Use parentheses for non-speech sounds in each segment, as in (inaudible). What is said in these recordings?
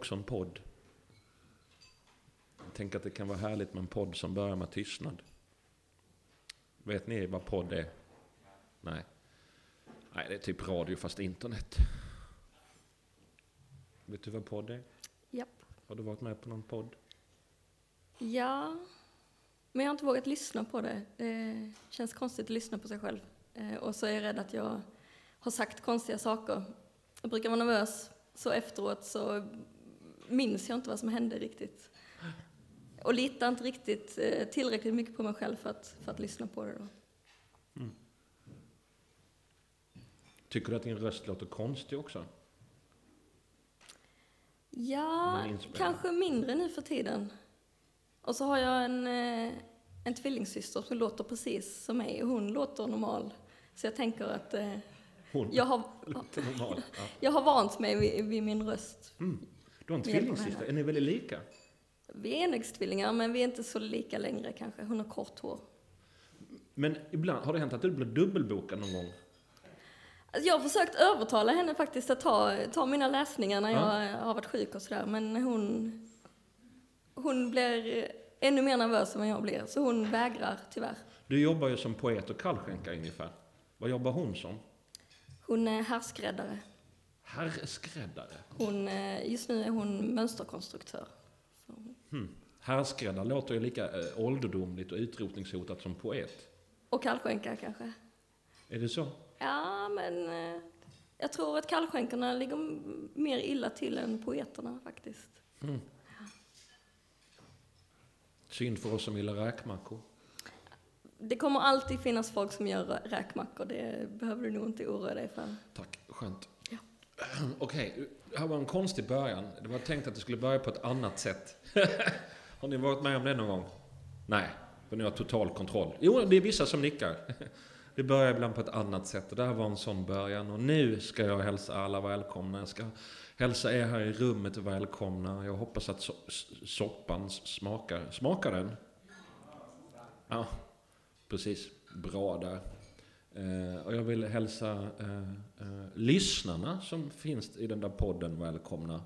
också en podd. Tänker att det kan vara härligt med en podd som börjar med tystnad. Vet ni vad podd är? Nej. Nej, det är typ radio fast internet. Vet du vad podd är? Japp. Har du varit med på någon podd? Ja, men jag har inte vågat lyssna på det. Det känns konstigt att lyssna på sig själv. Eh, och så är jag rädd att jag har sagt konstiga saker. Jag brukar vara nervös, så efteråt så minns jag inte vad som hände riktigt. Och litar inte riktigt eh, tillräckligt mycket på mig själv för att, för att lyssna på det då. Tycker du att din röst låter konstig också? Ja, kanske mindre nu för tiden. Och så har jag en, eh, en tvillingsyster som låter precis som mig och hon låter normal. Så jag tänker att eh, jag, har, (laughs) jag har vant mig vid, vid min röst. Mm. Du har en tvillingsyster. Är ni väldigt lika? Vi är enäggstvillingar, men vi är inte så lika längre kanske. Hon har kort hår. Men ibland, har det hänt att du blir dubbelbokad någon gång? Alltså, Jag har försökt övertala henne faktiskt att ta, ta mina läsningar när Ja. jag har varit sjuk och sådär, men hon, hon blir ännu mer nervös än vad jag blir, så hon vägrar tyvärr. Du jobbar ju som poet och kallskänka ungefär. Vad jobbar hon som? Hon är härskräddare. Herrskräddare. Hon, eh, just nu är hon mönsterkonstruktör. Så, Hmm. Herrskräddare låter ju lika eh, ålderdomligt och utrotningshotat som poet. och kallskänka kanske. Är det så? Ja, men eh, jag tror att kallskänkorna ligger mer illa till än poeterna faktiskt. Synd för oss som gillar räkmackor. Det kommer alltid finnas folk som gör rä- räkmackor, det behöver du nog inte oroa dig för. Tack, skönt. (clears throat) Okej, det här var en konstig början. Det var tänkt att det skulle börja på ett annat sätt. (laughs) har ni varit med om det någon gång? Nej, för ni har total kontroll. Jo, det är vissa som nickar. (laughs) Det börjar ibland på ett annat sätt och det här var en sån början. Och nu ska jag hälsa alla välkomna. Jag ska hälsa er här i rummet välkomna. Jag hoppas att so soppan smakar. Smakar den? Ja, precis. Bra där. Eh, och jag vill hälsa eh, eh, lyssnarna som finns i den där podden välkomna.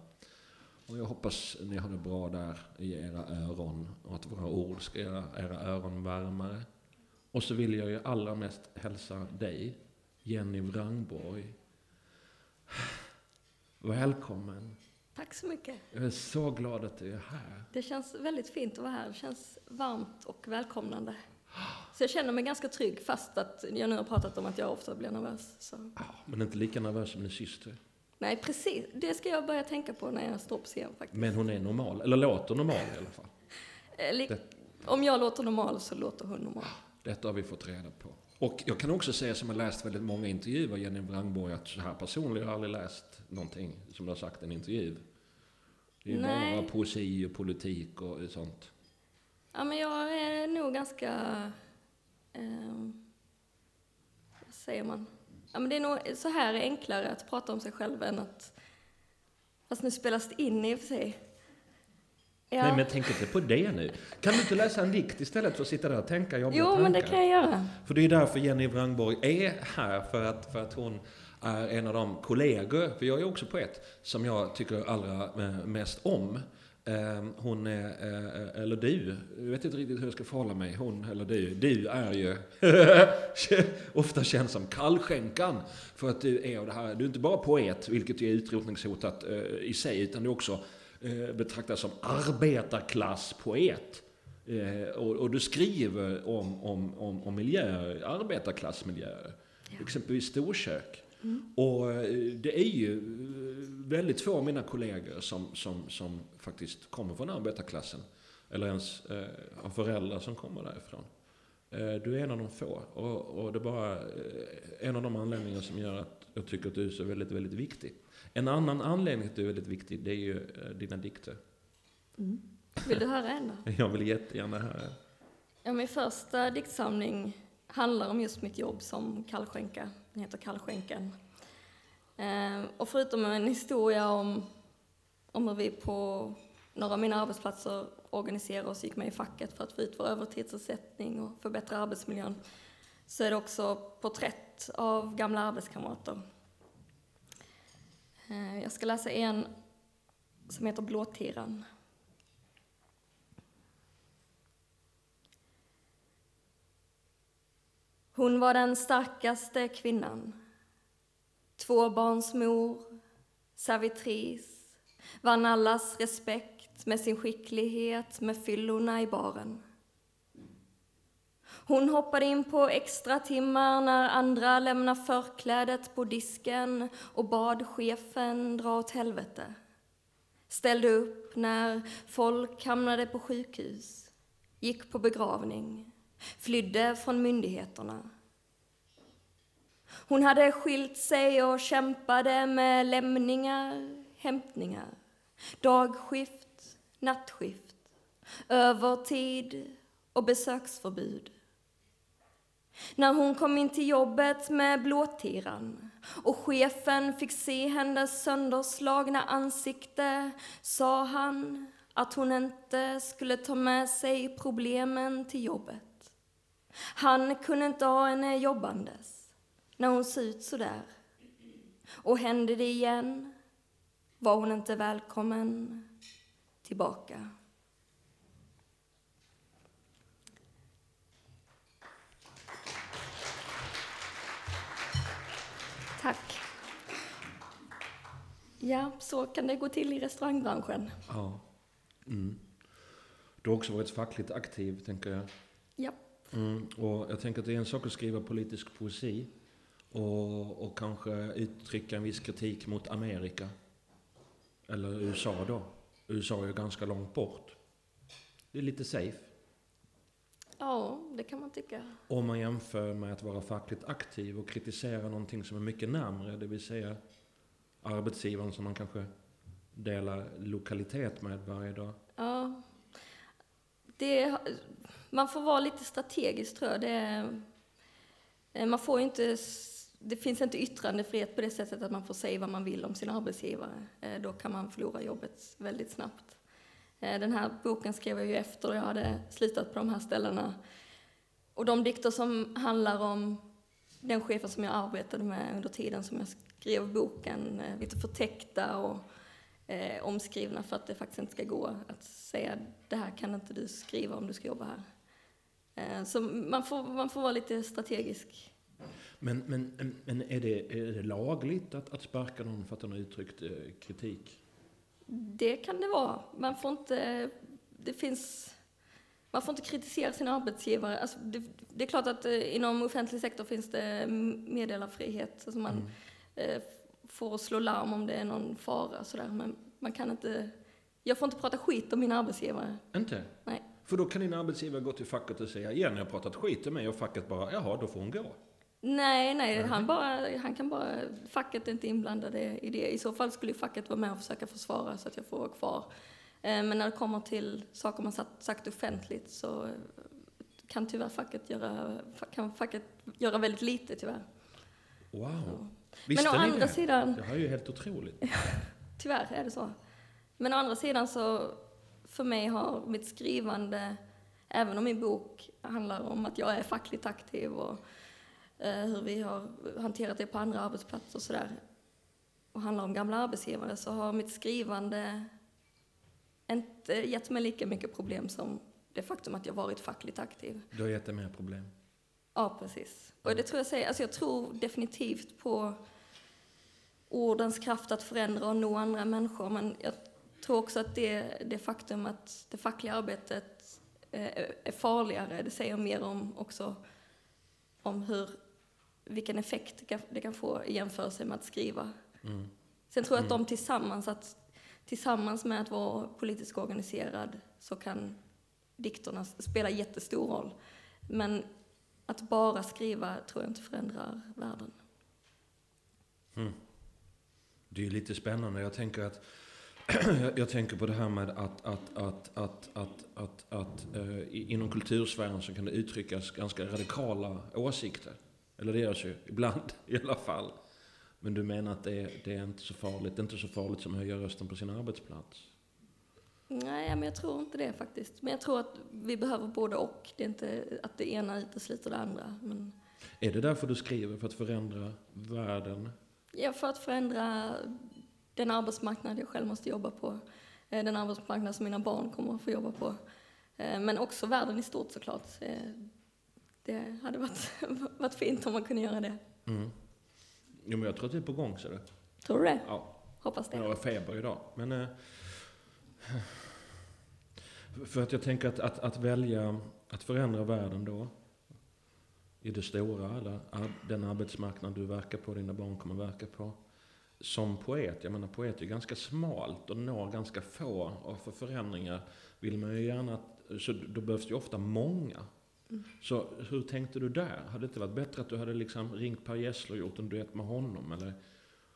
Och jag hoppas ni har det bra där i era öron och att våra ord ska göra era öron varmare. Och så vill jag ju allra mest hälsa dig, Jenny Wrangborg. Välkommen. Tack så mycket. Jag är så glad att du är här. Det känns väldigt fint att vara här. Det känns varmt och välkomnande. Så jag känner mig ganska trygg fast att jag nu har pratat om att jag ofta blir nervös. Så. Ja, Men inte lika nervös som din syster. Nej, precis. Det ska jag börja tänka på när jag står på scen faktiskt. Men hon är normal, eller låter normal i alla fall. Eh, Det- Om jag låter normal så låter hon normal. Detta har vi fått reda på. Och jag kan också säga som har läst väldigt många intervjuer Jenny Wrangborg att så här personligen har jag aldrig läst någonting som du har sagt i en intervju. Det är Nej. bara poesi och politik och sånt. Ja, men jag är nog ganska... ehm, vad säger man? Ja, men det är nog så här är enklare att prata om sig själv än att... Fast nu spelas det in i och för sig. Ja. Nej men tänk inte på det nu. Kan du inte läsa en dikt istället för att sitta där och tänka jobbiga jo, tankar? men det kan jag göra. För det är därför Jenny Wrangborg är här, för att, för att hon är en av de kollegor, för jag är också poet, som jag tycker allra eh, mest om. Eh, Hon är, eh, eller du, jag vet inte riktigt hur jag ska förhålla mig, hon eller du. Du är ju (laughs) ofta känd som kallskänkan, för att du är av det här, du är inte bara poet, vilket är utrotningshotat eh, i sig, utan du också eh, betraktas som arbetarklasspoet. Och, och du skriver om, om, om, om miljöer, arbetarklassmiljöer. Exempelvis storkök. Och eh, det är ju eh, väldigt få av mina kollegor som, som, som faktiskt kommer från arbetarklassen. Eller ens eh, har föräldrar som kommer därifrån. Eh, du är en av de få. Och, och det är bara eh, en av de anledningar som gör att jag tycker att du är så väldigt, väldigt viktig. En annan anledning att du är väldigt viktig, det är ju eh, dina dikter. Vill du höra en då? (laughs) Jag vill jättegärna höra. Ja, min första diktsamling handlar om just mitt jobb som kallskänka. Den heter Kallskänken. Eh, och förutom en historia om, om hur vi på några av mina arbetsplatser organiserade oss, gick med i facket för att få ut vår övertidsersättning och förbättra arbetsmiljön, så är det också porträtt av gamla arbetskamrater. Eh, jag ska läsa en som heter Blåtiran. Hon var den starkaste kvinnan. Tvåbarnsmor, servitris, vann allas respekt med sin skicklighet med fyllorna i baren. Hon hoppade in på extra timmar när andra lämnade förklädet på disken och bad chefen dra åt helvete. Ställde upp när folk hamnade på sjukhus, gick på begravning, flydde från myndigheterna. Hon hade skilt sig och kämpade med lämningar, hämtningar, dagskift, nattskift, övertid och besöksförbud. När hon kom in till jobbet med blåtiran och chefen fick se hennes sönderslagna ansikte sa han att hon inte skulle ta med sig problemen till jobbet. Han kunde inte ha henne jobbandes när hon såg ut så där. Och hände det igen var hon inte välkommen tillbaka. Tack. Ja, så kan det gå till i restaurangbranschen. Ja. Mm. Du har också varit fackligt aktiv, tänker jag. Ja. Mm. Och jag tänker att det är en sak att skriva politisk poesi och, och kanske uttrycka en viss kritik mot Amerika. Eller USA då. USA är ju ganska långt bort. Det är lite safe. Ja, det kan man tycka. Om man jämför med att vara fackligt aktiv och kritisera någonting som är mycket närmre, det vill säga arbetsgivaren som man kanske delar lokalitet med varje dag. Det, man får vara lite strategisk tror jag. Det, eh, man får inte, det finns inte yttrandefrihet på det sättet att man får säga vad man vill om sin arbetsgivare. Eh, då kan man förlora jobbet väldigt snabbt. Eh, den här boken skrev jag ju efter jag hade slutat på de här ställena. Och de dikter som handlar om den chefen som jag arbetade med under tiden som jag skrev boken, lite förtäckta och eh, omskrivna för att det faktiskt inte ska gå att säga det här kan inte du skriva om du ska jobba här. Eh, så man får, man får vara lite strategisk. Men, men, men är, det, är det lagligt att, att sparka någon för att den har uttryckt eh, kritik? Det kan det vara. Man får inte, det finns, man får inte kritisera sin arbetsgivare. Alltså det, det, är klart att eh, inom offentlig sektor finns det meddelarfrihet. Alltså man mm. Eh, får slå larm om det är någon fara sådär. Men man kan inte, jag får inte prata skit om min arbetsgivare. Inte? Nej. För då kan din arbetsgivare gå till facket och säga, igen jag har pratat skit om mig och facket bara, jaha, då får hon gå. Nej, nej, han, bara, han kan bara, facket är inte inblandade i det. I så fall skulle facket vara med och försöka försvara så att jag får vara kvar. Eh, men när det kommer till saker man sagt offentligt så kan tyvärr facket göra, kan facket göra väldigt lite tyvärr. Wow. Visste Men å andra det? sidan... Det här är ju helt otroligt. (laughs) tyvärr är det så. Men å andra sidan så, för mig har mitt skrivande, även om min bok handlar om att jag är fackligt aktiv och Eh, hur vi har hanterat det på andra arbetsplatser och sådär, och handlar om gamla arbetsgivare, så har mitt skrivande inte gett mig lika mycket problem som det faktum att jag varit fackligt aktiv. Du har gett dig mer problem? Ja, precis. Och det tror jag säger, alltså jag tror definitivt på ordens kraft att förändra och nå andra människor, men jag tror också att det, det faktum att det fackliga arbetet eh, är farligare, det säger mer om också om hur vilken effekt det kan, det kan få i jämförelse med att skriva. Mm. Sen tror jag att de mm. tillsammans, att tillsammans med att vara politiskt organiserad så kan dikterna spela jättestor roll. Men att bara skriva tror jag inte förändrar världen. Mm. Det är lite spännande. Jag tänker att (clears throat) jag tänker på det här med att, att, att, att, att, att, att uh, inom kultursfären så kan det uttryckas ganska radikala åsikter. Eller det görs ju ibland (laughs) i alla fall. Men du menar att det är, det är inte så farligt? Det är inte så farligt som att höja rösten på sin arbetsplats? Nej, men jag tror inte det faktiskt. Men jag tror att vi behöver både och. Det är inte att det ena utesluter det andra. Men... Är det därför du skriver? För att förändra världen? Ja, för att förändra den arbetsmarknad jag själv måste jobba på. eh, den arbetsmarknad som mina barn kommer att få jobba på. Eh, men också världen i stort såklart. Eh, det hade varit, (laughs) varit fint om man kunde göra det. Mm. Jo, men jag tror att det är på gång, så det. Tror du det? Ja. Hoppas det. Jag har feber idag. Men, för att jag tänker att, att, att välja att förändra världen då, i det stora, eller den arbetsmarknad du verkar på, dina barn kommer verka på. Som poet, jag menar poet är ganska smalt och når ganska få. Och för förändringar vill man ju gärna att, så då behövs det ju ofta många. Mm. Så hur tänkte du där? Hade det inte varit bättre att du hade liksom ringt Per Gessle och gjort en duett med honom? Eller,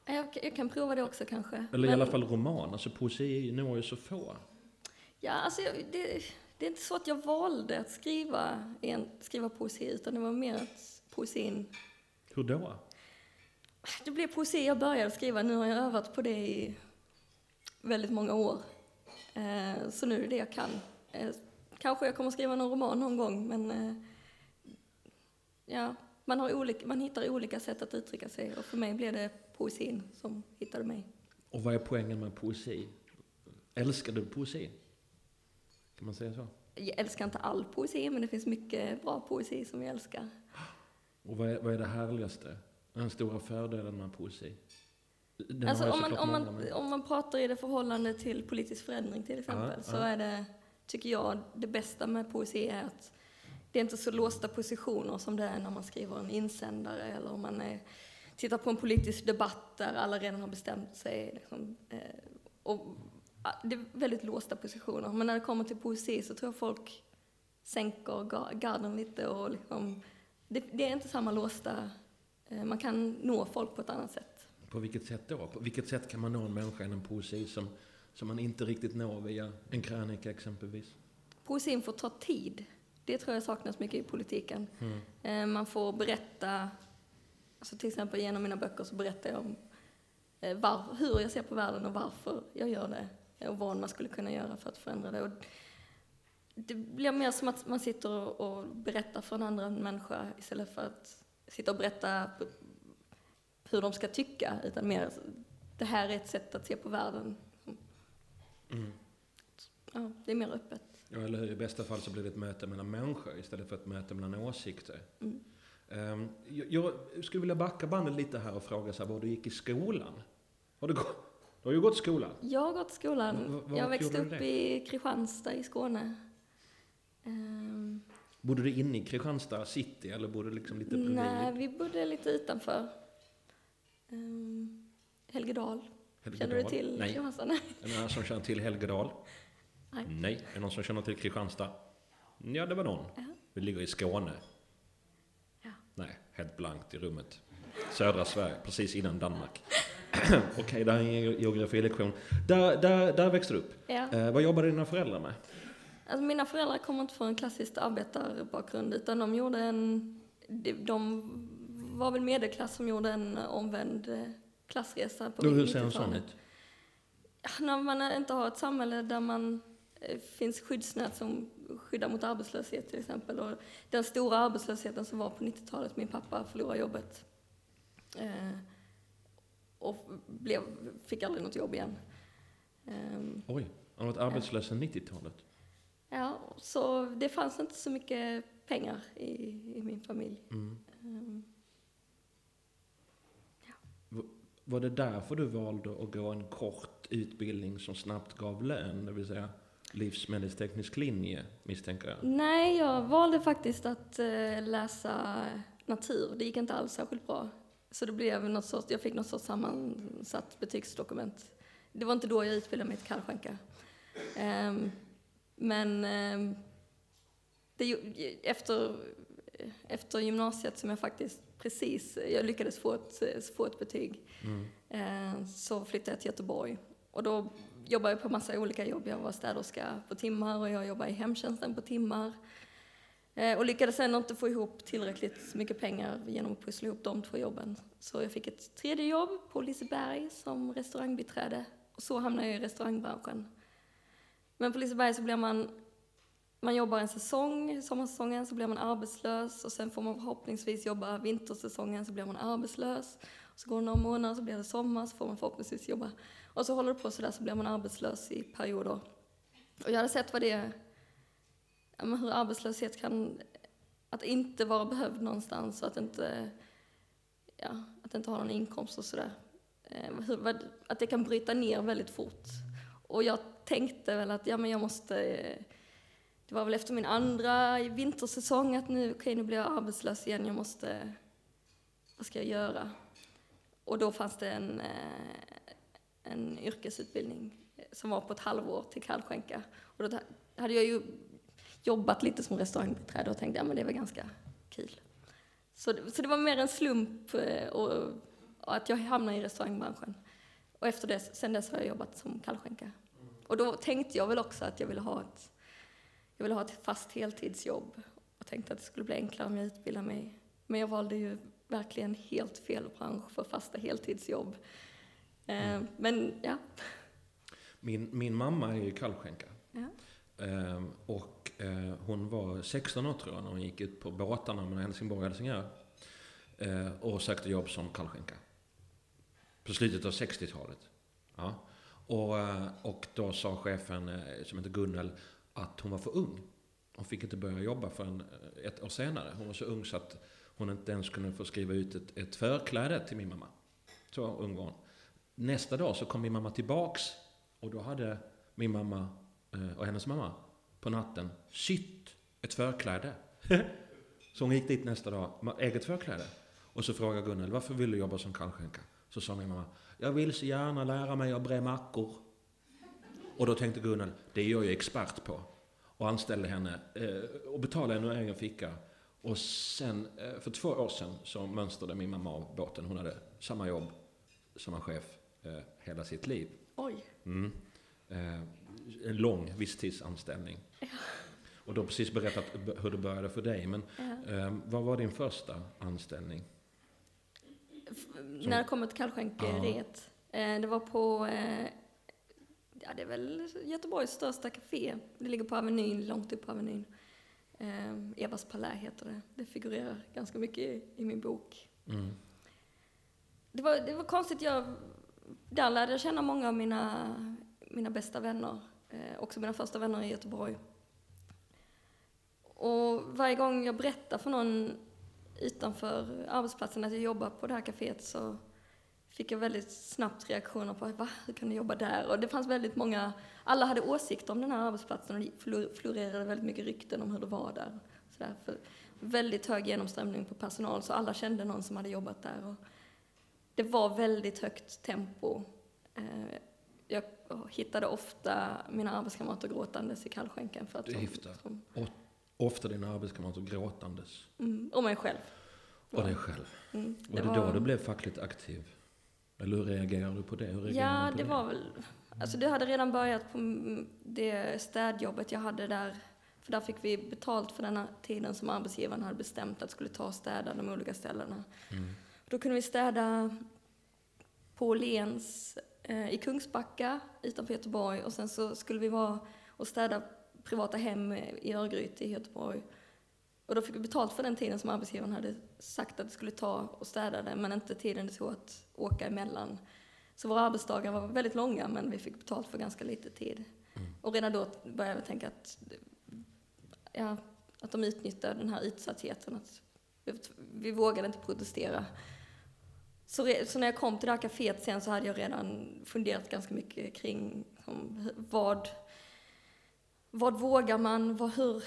jag, jag kan prova det också kanske. eller i Men- alla fall roman, alltså poesi når ju så få. Ja, alltså det, det är inte så att jag valde att skriva, en, skriva poesi, utan det var mer att poesin... Hur då? Det blev poesi jag började skriva, nu har jag övat på det i väldigt många år. Eh, så nu är det det jag kan. Eh, kanske jag kommer skriva någon roman någon gång, men... Eh, ja, man, har olika, man hittar olika sätt att uttrycka sig och för mig blev det poesin som hittade mig. Och vad är poängen med poesi? Älskar du poesi? Kan man säga så? Jag älskar inte all poesi, men det finns mycket bra poesi som jag älskar. Och vad är, vad är det härligaste? Den stora fördelen med poesi? Den Alltså om man, om, man, om man pratar i det förhållande till politisk förändring till exempel, Ja, så ja. är det, tycker jag, det bästa med poesi är att det är inte så låsta positioner som det är när man skriver en insändare eller om man är, tittar på en politisk debatt där alla redan har bestämt sig. Liksom, eh, och, ah, det är väldigt låsta positioner. Men när det kommer till poesi så tror jag folk sänker ga- garden lite och liksom, det, det är inte samma låsta, eh, man kan nå folk på ett annat sätt. På vilket sätt då? På vilket sätt kan man nå en människa genom poesi som, som man inte riktigt når via en krönika exempelvis? Poesin får ta tid. Det tror jag saknas mycket i politiken. Mm. Eh, Man får berätta, alltså till exempel genom mina böcker så berättar jag om eh, var, hur jag ser på världen och varför jag gör det. Och vad man skulle kunna göra för att förändra det. Och det blir mer som att man sitter och, berättar för en annan människa istället för att sitta och berätta hur de ska tycka. Utan mer, det här är ett sätt att se på världen. Mm. Ja, det är mer öppet. Ja, eller hur? I bästa fall så blir det ett möte mellan människor istället för ett möte mellan åsikter. Mm. Ehm, jag, skulle vilja backa bandet lite här och fråga så här, var du gick i skolan? Har du, gått, du har ju gått i skolan. Jag har gått i skolan. V- vad jag växte upp i Kristianstad i Skåne. Ehm, Bodde du inne i Kristianstad city eller bodde du liksom lite bredvid? nej, vi bodde lite utanför. Um, Helgedal. Känner du Helgedal? till Nej. Kristianstad? Nej. Är det någon som känner till Helgedal? Nej. Nej. Är det någon som känner till Kristianstad? Ja, det var någon. Ja. Vi ligger i Skåne. Nej, helt blankt i rummet. Södra Sverige, precis innan Danmark. (clears throat) Okej, det här är en geografilektion. Där, där, där växte du upp. Ja. Eh, vad jobbade dina föräldrar med? Alltså, mina föräldrar kommer inte från en klassiskt arbetarbakgrund utan de gjorde en... de- De var väl medelklass som gjorde en omvänd eh, klassresa på hur ser en 90-talet. sån ut? När man inte har ett samhälle där man finns skyddsnät som skyddar mot arbetslöshet till exempel. Och den stora arbetslösheten som var på 90-talet, min pappa förlorade jobbet. Eh, och blev, fick aldrig något jobb igen. Ehm, Oj, han har varit arbetslös sedan 90-talet. ja, så det fanns inte så mycket pengar i, i min familj. Mm. Ehm, Var det därför du valde att gå en kort utbildning som snabbt gav lön, det vill säga livsmedelsteknisk linje, misstänker jag? Nej, jag valde faktiskt att eh, läsa natur. Det gick inte alls särskilt bra. Så det blev något sorts, jag fick något sorts sammansatt betygsdokument. Det var inte då jag utbildade mig till kallskänka. Ehm, men ehm, det, efter, efter gymnasiet som jag faktiskt precis, jag lyckades få ett, få ett betyg, Mm. Eh, så flyttade jag till Göteborg. Och då jobbade på massa olika jobb. Jag var städerska på timmar och jag jobbade i hemtjänsten på timmar. Eh, och lyckades ändå inte få ihop tillräckligt mycket pengar genom att pussla ihop de två jobben. Så jag fick ett tredje jobb på Liseberg som restaurangbiträde. Och så hamnade jag i restaurangbranschen. Men på Liseberg så blir man, man jobbar en säsong, sommarsäsongen, så blir man arbetslös och sen får man förhoppningsvis jobba vintersäsongen så blir man arbetslös. Så går det några månader, så blir det sommar, så får man förhoppningsvis jobba. Och så håller det på sådär, så blir man arbetslös i perioder. Och jag hade sett vad det är, hur arbetslöshet kan, att inte vara behövd någonstans och att inte, ja, att inte ha någon inkomst och sådär. Eh, att det kan bryta ner väldigt fort. Och jag tänkte väl att ja, men jag måste, det var väl efter min andra vintersäsong att nu, okay, nu blir jag arbetslös igen, jag måste, vad ska jag göra? Och då fanns det en, eh, en yrkesutbildning som var på ett halvår till kallskänka. Och då hade jag ju jobbat lite som restaurangbiträde och tänkte, ja men det var ganska kul. Så, så det var mer en slump eh, och, och att jag hamnade i restaurangbranschen. Och efter det, sen dess har jag jobbat som kallskänka. Och då tänkte jag väl också att jag ville ha ett, jag ville ha ett fast heltidsjobb och tänkte att det skulle bli enklare om jag utbildade mig. Men jag valde ju verkligen helt fel bransch för fasta heltidsjobb. Eh, mm. Men ja. Min, min mamma är ju kallskänka. Ja. Ehm, och eh, hon var 16 år tror jag när hon gick ut på båtarna mellan Helsingborg och Helsingör. Eh, och sökte jobb som kallskänka. På slutet av 60-talet. Ja. Och, och då sa chefen, som heter Gunnel, att hon var för ung. Hon fick inte börja jobba förrän ett år senare. Hon var så ung så att hon inte ens kunde få skriva ut ett, ett förkläde till min mamma. Så ung var hon. Nästa dag så kom min mamma tillbaks och då hade min mamma eh, och hennes mamma på natten sytt ett förkläde. (laughs) så hon gick dit nästa dag, eget förkläde. Och så frågade Gunnel, varför vill du jobba som kallskänka? Så sa min mamma, jag vill så gärna lära mig att bre mackor. Och då tänkte Gunnel, det är jag ju expert på. Och anställde henne eh, och betalade henne ur egen ficka. Och sen, eh, för två år sedan, så mönstrade min mamma av båten. Hon hade samma jobb som en chef eh, hela sitt liv. Oj. Mm en lång visstidsanställning. Ja. Och du har precis berättat hur det började för dig. Men ja. eh, vad var din första anställning? Som... När det kommer till kallskänkeriet? Ja. Eh, det var på, eh, ja det är väl Göteborgs största café. Det ligger på Avenyn, långt upp på Avenyn. Eh, Evas palä heter det. Det figurerar ganska mycket i, i min bok. Mm. Det, var, det var konstigt, jag, där lärde jag känna många av mina, mina bästa vänner eh, också mina första vänner i Göteborg. Och varje gång jag berättar för någon utanför arbetsplatsen att jag jobbar på det här kaféet så fick jag väldigt snabbt reaktioner på va, hur kan du jobba där? Och det fanns väldigt många, alla hade åsikter om den här arbetsplatsen och det florerade väldigt mycket rykten om hur det var där. Så där för väldigt hög genomströmning på personal så alla kände någon som hade jobbat där. Och det var väldigt högt tempo. Eh, jag hittade ofta mina arbetskamrater gråtandes i kallskänken. För att du hittade som, ofta dina arbetskamrater gråtandes? Mm, och mig själv. Och dig själv? Mm, det var det då du blev fackligt aktiv? Eller hur reagerade du på det? Hur ja, det, det var väl... Alltså det hade redan börjat på det städjobbet jag hade där. För där fick vi betalt för den tiden som arbetsgivaren hade bestämt att skulle ta och städa de olika ställena. Mm. Då kunde vi städa på Åhléns Eh, i Kungsbacka utanför Göteborg och sen så skulle vi vara och städa privata hem i Örgryte i Göteborg. Och då fick vi betalt för den tiden som arbetsgivaren hade sagt att det skulle ta och städa det, men inte tiden det tog att åka emellan. Så våra arbetsdagar var väldigt långa, men vi fick betalt för ganska lite tid. Mm. Och redan då började jag tänka att, ja, att de utnyttjade den här utsattheten. Att vi, vi vågade inte protestera. Så, så, när jag kom till det här kaféet sen så hade jag redan funderat ganska mycket kring om, vad, vad vågar man, vad, hur,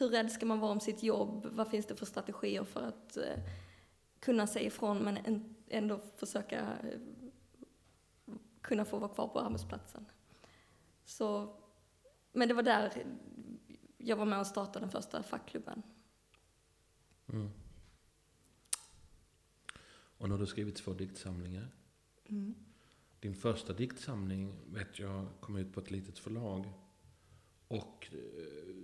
hur rädd ska man vara om sitt jobb, vad finns det för strategier för att eh, kunna säga ifrån men en, ändå försöka eh, kunna få vara kvar på arbetsplatsen. Så, men det var där jag var med och startade den första fackklubben. Mm. Och nu har du skrivit två diktsamlingar. Mm. Din första diktsamling vet jag kom ut på ett litet förlag. Och eh,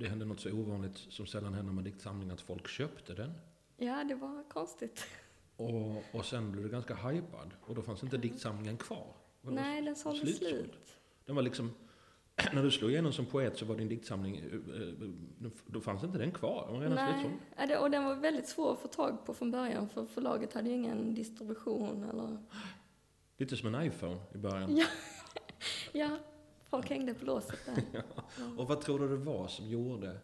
det hände något så ovanligt som sällan händer med diktsamlingar, att folk köpte den. Ja, det var konstigt. Och, och sen blev du ganska hypad och då fanns inte diktsamlingen kvar. Nej, den sålde slut. Den var liksom (clears throat) när du slog igenom som poet så var din diktsamling, eh, eh, då fanns inte den kvar? Den var redan Nej, slutsåld. och den var väldigt svår att få tag på från början för förlaget hade ju ingen distribution eller... Lite som en iPhone i början. Ja, (laughs) ja folk hängde på låset där. (laughs) Och vad tror du det var som gjorde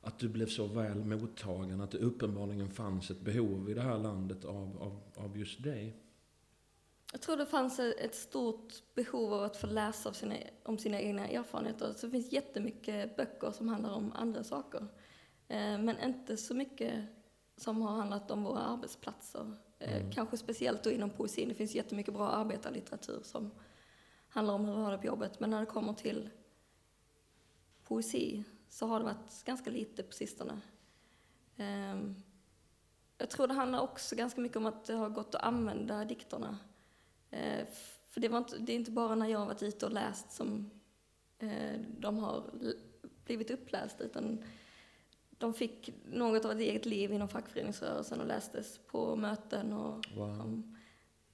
att du blev så väl mottagen, att det uppenbarligen fanns ett behov i det här landet av, av, av just dig? Jag tror det fanns ett stort behov av att få läsa sina, om sina egna erfarenheter. Så det finns jättemycket böcker som handlar om andra saker. Eh, Men inte så mycket som har handlat om våra arbetsplatser. Eh, Mm. Kanske speciellt då inom poesin. Det finns jättemycket bra arbetarlitteratur som handlar om hur vi har det på jobbet. Men när det kommer till poesi så har det varit ganska lite på sistone. Ehm, Jag tror det handlar också ganska mycket om att det har gått att använda dikterna. Eh, För det, var inte, det är inte bara när jag har varit ute och läst som eh, de har blivit upplästa, utan de fick något av ett eget liv inom fackföreningsrörelsen och lästes på möten. Och, Wow. om,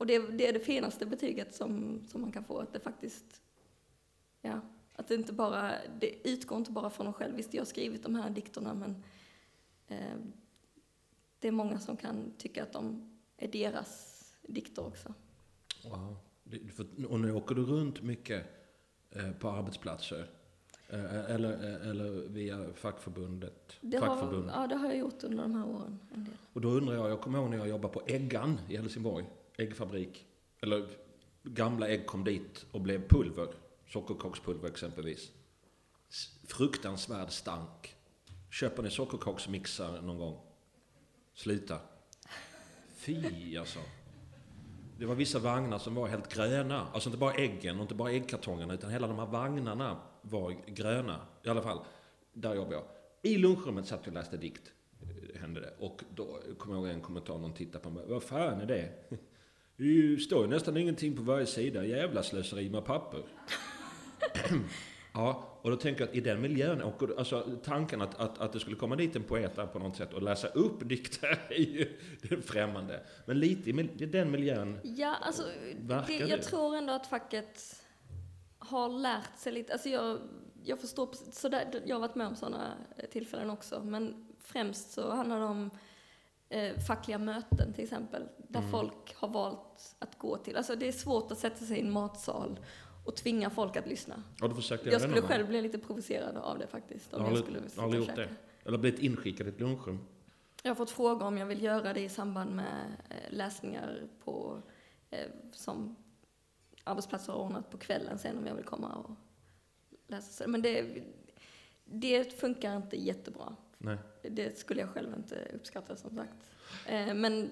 och det, det är det finaste betyget som, som man kan få, att det faktiskt, ja, att det inte bara, det utgår inte bara från en själv. Visst, jag har skrivit de här dikterna, men eh, det är många som kan tycka att de är deras dikter också. Wow. Och nu åker du runt mycket eh, på arbetsplatser? Eh, Eller, eh, eller via fackförbundet? Det har, ja, det har jag gjort under de här åren. En del. Och då undrar jag, jag kommer ihåg när jag jobbade på Äggan i Helsingborg, äggfabrik. Eller gamla ägg kom dit och blev pulver, sockerkakspulver exempelvis. Fruktansvärd stank. Köper ni sockerkaksmixar någon gång? Sluta. Fy alltså. Det var vissa vagnar som var helt gröna. Alltså inte bara äggen och inte bara äggkartongerna utan hela de här vagnarna var gröna. I alla fall, där jobbade jag. I lunchrummet satt jag och läste dikt. Eh, hände det. Och då kom jag ihåg en kommentar, någon tittade på mig. Vad fan är det? Det står ju nästan ingenting på varje sida. Jävla slöseri med papper. (laughs) Ja, och då tänker jag att i den miljön, och alltså tanken att, att, att det skulle komma dit en poet där på något sätt och läsa upp dikter (laughs) är ju det är främmande. Men lite i den miljön, Ja, alltså, det, det? jag tror ändå att facket har lärt sig lite. Alltså jag, jag förstår, så där, jag har varit med om sådana tillfällen också, men främst så handlar det om eh, fackliga möten till exempel, där Mm. folk har valt att gå till. Alltså det är svårt att sätta sig i en matsal och tvinga folk att lyssna. har du försökt göra Jag skulle själv bli lite provocerad av det faktiskt. Om jag skulle jag aldrig gjort det. Eller blivit inskickad i ett lunchrum. Jag har fått fråga om jag vill göra det i samband med eh, läsningar på, eh, som arbetsplatser har ordnat på kvällen sen om jag vill komma och läsa. Men det, det funkar inte jättebra. Nej. Det skulle jag själv inte uppskatta som sagt. Eh, Men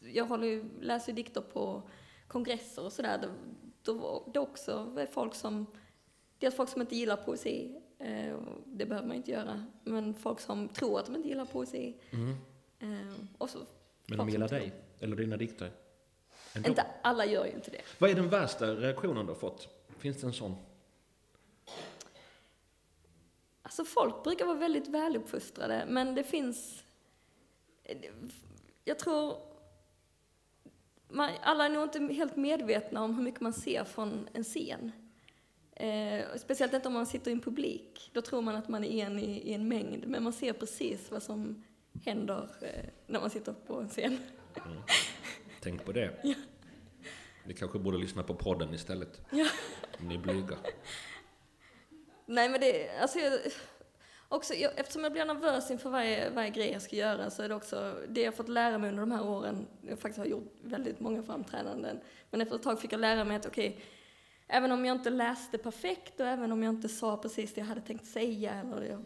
jag håller ju, läser ju dikter på kongresser och sådär. Då, då, det är också folk som, dels folk som inte gillar poesi, eh, det behöver man inte göra, men folk som tror att de inte gillar poesi. Mm. Eh, Och så, Men de gillar dig? Eller dina dikter? Ändå. inte alla gör ju inte det. Vad är den värsta reaktionen du har fått? Finns det en sån? Alltså folk brukar vara väldigt väluppfostrade, men det finns... Jag tror... Man, alla är nog inte helt medvetna om hur mycket man ser från en scen. Eh, speciellt inte om man sitter i en publik. Då tror man att man är en i, i en mängd, men man ser precis vad som händer eh, när man sitter på en scen. Tänk på det. (laughs) Ja. Ni kanske borde lyssna på podden istället. Ja. Om ni är blyga. Nej men det, alltså jag, också, jag, eftersom jag blir nervös inför varje, varje grej jag ska göra så är det också det jag fått lära mig under de här åren, jag faktiskt har gjort väldigt många framträdanden, men efter ett tag fick jag lära mig att okej, även om jag inte läste perfekt och även om jag inte sa precis det jag hade tänkt säga eller jag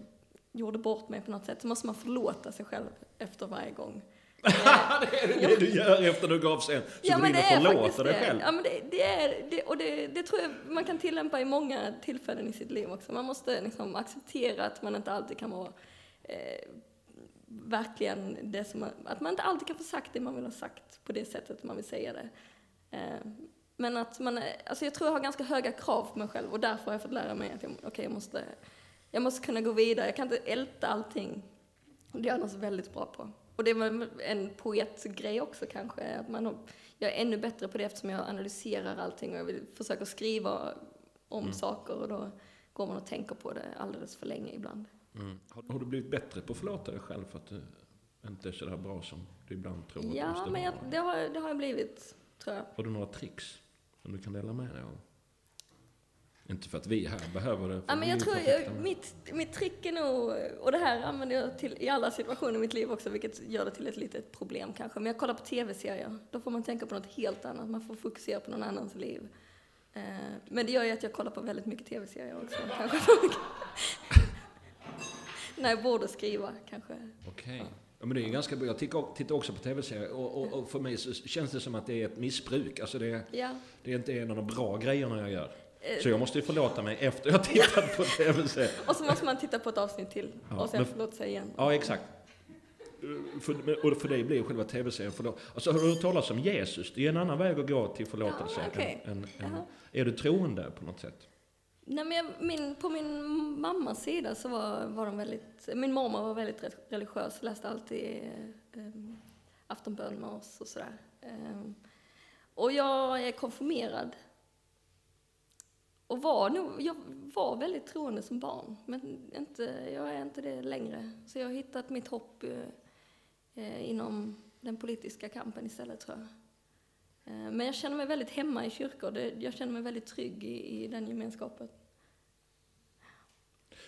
gjorde bort mig på något sätt så måste man förlåta sig själv efter varje gång det är det du gör efter du gav sen. Så Ja, du det är förlåter dig det. själv. Ja, men det, det är det, och det, det tror jag man kan tillämpa i många tillfällen i sitt liv också. Man måste liksom acceptera att man inte alltid kan vara eh, verkligen det som man, att man inte alltid kan få sagt det man vill ha sagt på det sättet man vill säga det. Eh, men att man, alltså jag tror jag har ganska höga krav på mig själv och därför har jag fått lära mig att jag, okay, jag, måste, jag måste kunna gå vidare. Jag kan inte älta allting. Det är jag annars väldigt bra på. Och det är väl en poetgrej också kanske, att man har, jag är ännu bättre på det eftersom jag analyserar allting och jag vill försöka skriva om Mm. saker och då går man och tänker på det alldeles för länge ibland. Mm. Har, har, du blivit bättre på att förlåta dig själv för att du inte är sådär bra som du ibland tror att du Ja, måste men jag, vara? det, har, det har jag blivit, tror jag. Har du några tricks som du kan dela med dig av? Inte för att vi här behöver det, Ja, men jag tror jag, mitt, mitt trick är nog, och det här använder jag till, i alla situationer i mitt liv också, vilket gör det till ett litet problem kanske. Men jag kollar på tv-serier, då får man tänka på något helt annat, man får fokusera på någon annans liv. Eh, men det gör ju att jag kollar på väldigt mycket tv-serier också, (laughs) kanske. När jag borde skriva, kanske. Okej. Ja, men det är ju ganska bra. Jag tittar- tittar också på tv-serier och, och, och för mig så känns det som att det är ett missbruk. Alltså det, är- Ja. det är inte en av de bra grejerna jag gör. Eh, Så jag måste ju förlåta mig efter jag tittat på tv-serier. (laughs) Och så måste man titta på ett avsnitt till, Ja, och sen men- förlåta sig igen. Ja, exakt. För, och för dig blir ju själva tv-serien förlåt. Alltså har du hört talas om Jesus? Det är en annan väg att gå till förlåtelse. Ja, än, än, än, Jaha. är du troende på något sätt? Nej, men jag, min, på min mammas sida så var, var de väldigt, min mormor var väldigt re- religiös, läste alltid eh, aftonbön med oss och sådär. Eh, och jag är konfirmerad. Och var nog, jag var väldigt troende som barn, men inte, jag är inte det längre. Så jag har hittat mitt hopp eh, eh, inom den politiska kampen istället tror jag. Eh, Men jag känner mig väldigt hemma i kyrkor. Det- Jag känner mig väldigt trygg i, i den gemenskapen.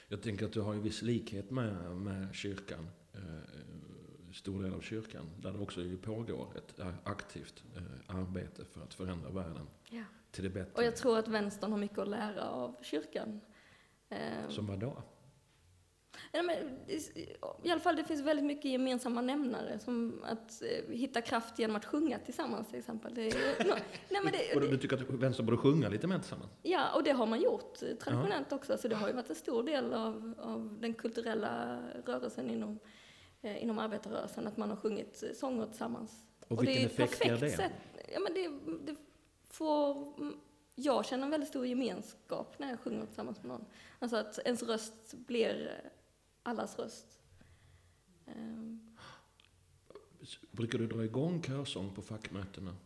Jag tänker att du har ju viss likhet med, med kyrkan. Eh, stor del av kyrkan. Där det också pågår ett eh, aktivt eh, arbete för att förändra världen Ja. Till det bättre. Och jag tror att vänstern har mycket att lära av kyrkan. Eh, Som vad då? ja, men, I alla fall, det finns väldigt mycket gemensamma nämnare. Som att eh, hitta kraft genom att sjunga tillsammans till exempel. Det är, (laughs) no, nej, men det, Och du, det, tycker att vänster borde sjunga lite mer tillsammans? ja, och det har man gjort eh, traditionellt också. Så det har ju varit en stor del av, av den kulturella rörelsen inom, eh, inom arbetarrörelsen. Att man har sjungit eh, sånger tillsammans. Och, det vilken är ett effekt ger perfekt det? Sätt. Ja, men det, det får, mm, jag känner en väldigt stor gemenskap när jag sjunger tillsammans med någon. Alltså att ens röst blir eh, allas röst. Ehm, Brukar du dra igång körsång på fackmötena?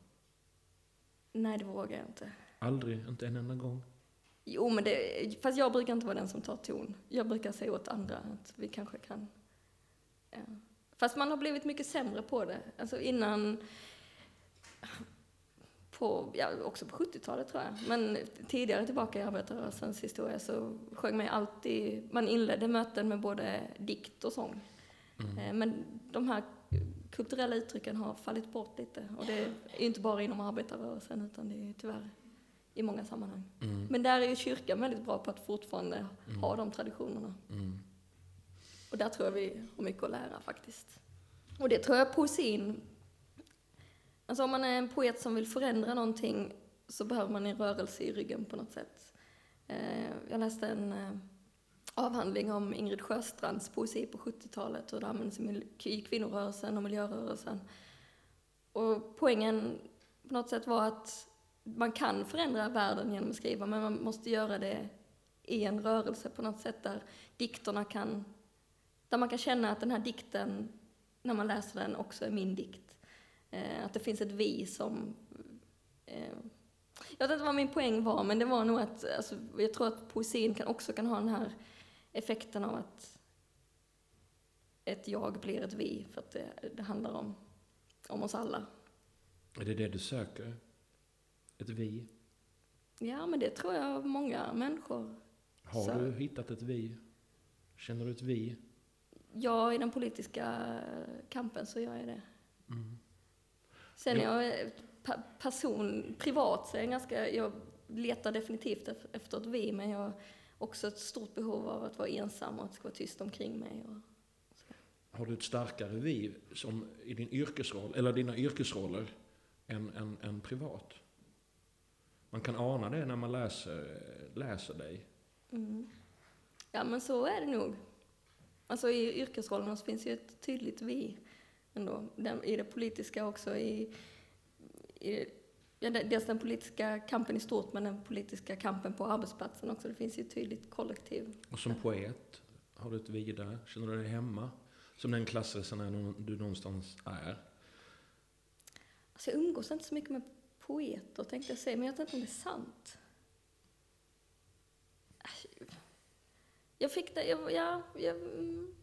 nej, det vågar jag inte. Aldrig? Inte en enda gång? Jo, men det, fast jag brukar inte vara den som tar ton. Jag brukar säga åt andra att vi kanske kan... Ja. Fast man har blivit mycket sämre på det. Alltså innan... På, ja, också på 70-talet tror jag. Men tidigare tillbaka i arbetarrörelsens historia så sjöng man alltid... Man inledde möten med både dikt och sång. Mm. Eh, Men de här kulturella uttrycken har fallit bort lite. Och det är inte bara inom arbetarrörelsen utan det är tyvärr i många sammanhang. Mm. Men där är ju kyrkan väldigt bra på att fortfarande ha de traditionerna. Mm. Och där tror jag vi har mycket att lära faktiskt. Och det tror jag poesin... Alltså om man är en poet som vill förändra någonting så behöver man en rörelse i ryggen på något sätt. Eh, jag läste en eh, avhandling om Ingrid Sjöstrands poesi på 70-talet och det användes i kvinnorörelsen och miljörörelsen. Och poängen på något sätt var att man kan förändra världen genom att skriva, men man måste göra det i en rörelse på något sätt där dikterna kan, där man kan känna att den här dikten, när man läser den, också är min dikt. Eh, att det finns ett vi som... Eh, jag vet inte vad min poäng var, men det var nog att, alltså, jag tror att poesin kan också kan ha den här effekten av att ett jag blir ett vi, för att det, det handlar om, om oss alla. Är det det du söker? Ett vi? Ja, men det tror jag många människor Har Så- du hittat ett vi? Känner du ett vi? Ja, i den politiska kampen så gör jag det. Mm. Sen är Ja. jag eh, person, privat så är jag ganska, jag letar definitivt ef- efter ett vi, men jag har också ett stort behov av att vara ensam och att det ska vara tyst omkring mig. Har du ett starkare vi som i din yrkesroll, eller dina yrkesroller, än, än, än privat? Man kan ana det när man läser, läser dig. mm. Ja, men så är det nog. Alltså i yrkesrollerna så finns ju ett tydligt vi ändå. Den, I det politiska också, i, i ja, dels den politiska kampen i stort, men den politiska kampen på arbetsplatsen också. Det finns ju ett tydligt kollektiv. Och som poet, har du ett vi där? Känner du dig hemma? Som den klassresenär du någonstans är? Alltså jag umgås inte så mycket med poeter tänkte jag säga, men jag vet inte om det är sant. Äsch, Jag fick det, jag, ja, jag, mm,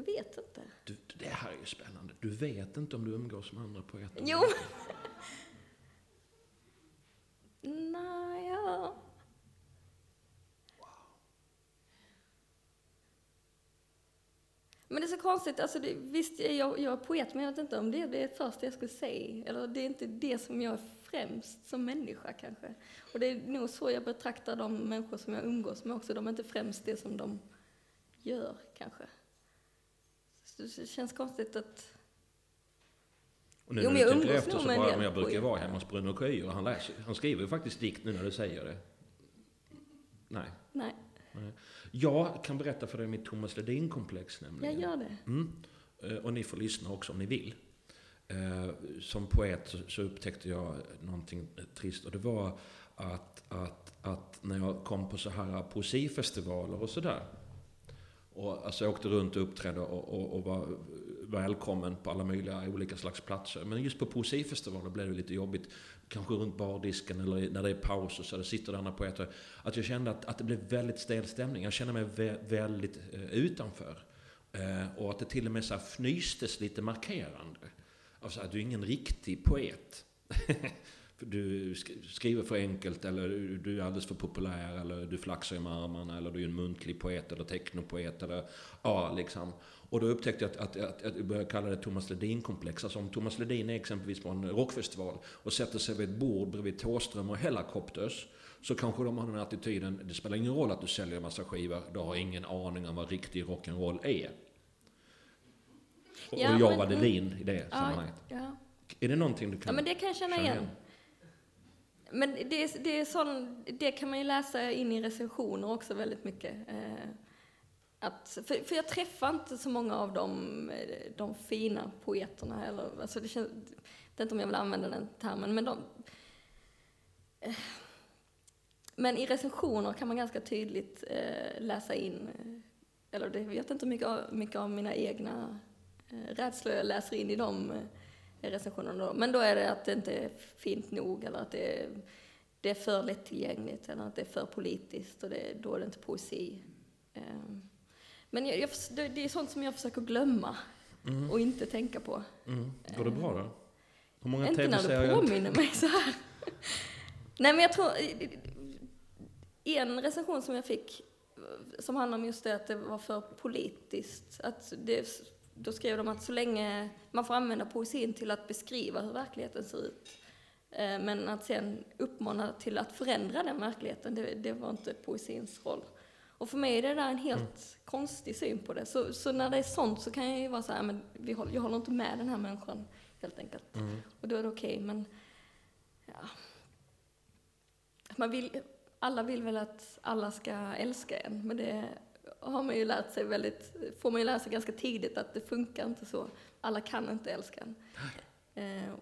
jag vet inte. Du, det här är ju spännande. Du vet inte om du umgås med andra poeter? Jo. (laughs) Nej, ja. Men det är så konstigt, alltså det, visst jag, jag är poet men jag vet inte om det är det första jag skulle säga. Eller det är inte det som jag är främst som människa kanske. Och det är nog så jag betraktar de människor som jag umgås med också. De är inte främst det som de gör kanske. Så det känns konstigt att... Och nu Jo, när men jag umgås efter så en bara, del men jag brukar poeter. vara hemma hos Bruno Köijer och han, läser, han skriver ju faktiskt dikt nu när du säger det. Nej. Nej, nej. Jag kan berätta för dig mitt Thomas Ledin-komplex jag nämligen. gör det. Mm. Eh, Och ni får lyssna också om ni vill. Eh, Som poet så- så upptäckte jag någonting trist och det var att, att, att när jag kom på så här poesifestivaler och sådär. Och alltså jag åkte runt och uppträdde och, och, och var välkommen på alla möjliga olika slags platser. Men just på poesifestivaler blev det lite jobbigt. Kanske runt bardisken eller när det är paus och så det sitter det andra poeter. Att jag kände att, att det blev väldigt stel stämning. Jag kände mig vä- väldigt eh, utanför. Eh, och att det till och med så här fnystes lite markerande. Alltså att du är ingen riktig poet. (laughs) du sk- skriver för enkelt eller du- är alldeles för populär eller du flaxar med armarna eller du är en muntlig poet eller technopoet eller ja, liksom. Och då upptäckte jag att, att, att, att jag började kalla det Thomas Ledin-komplex. Alltså om Thomas Ledin är exempelvis på en rockfestival och sätter sig vid ett bord bredvid Thåström och Hellacopters så kanske de har den attityden, det spelar ingen roll att du säljer en massa skivor, du har ingen aning om vad riktig rock'n'roll är. Och, Ja, och jag men- var Ledin i det Ja, sammanhanget. ja. Är det någonting du kan ja, men det kan jag känna känna igen. Men det, det, är sån, det kan man ju läsa in i recensioner också väldigt mycket. Eh, att, för, för jag träffar inte så många av de, de fina poeterna. Eller, alltså det känns, jag vet inte om jag vill använda den termen, men de... Eh, men i recensioner kan man ganska tydligt eh, läsa in, eh, eller det jag vet inte hur mycket av, mycket av mina egna eh, rädslor jag läser in i de eh, recensionerna då. Men då är det att det inte är fint nog eller att det är, det är för lättillgängligt eller att det är för politiskt och det, då är det inte poesi. Ehm, Men jag, jag, det är sånt som jag försöker glömma och inte tänka på. Mm. Går det bra då? Hur många Inte när du påminner mig så här. (laughs) Nej men jag tror, en recension som jag fick som handlar om just det att det var för politiskt. Att det, då skrev de att så länge man får använda poesin till att beskriva hur verkligheten ser ut, eh, men att sen uppmana till att förändra den verkligheten, det, det var inte poesins roll. Och för mig är det där en helt konstig syn på det. Så, så när det är sånt så kan jag ju vara så här, men vi håller, jag håller inte med den här människan, helt enkelt. Och då är det okej, men ja. Man vill, alla vill väl att alla ska älska en, men det har man ju lärt sig väldigt, får man ju lära sig ganska tidigt att det funkar inte så. Alla kan inte älska en. Eh,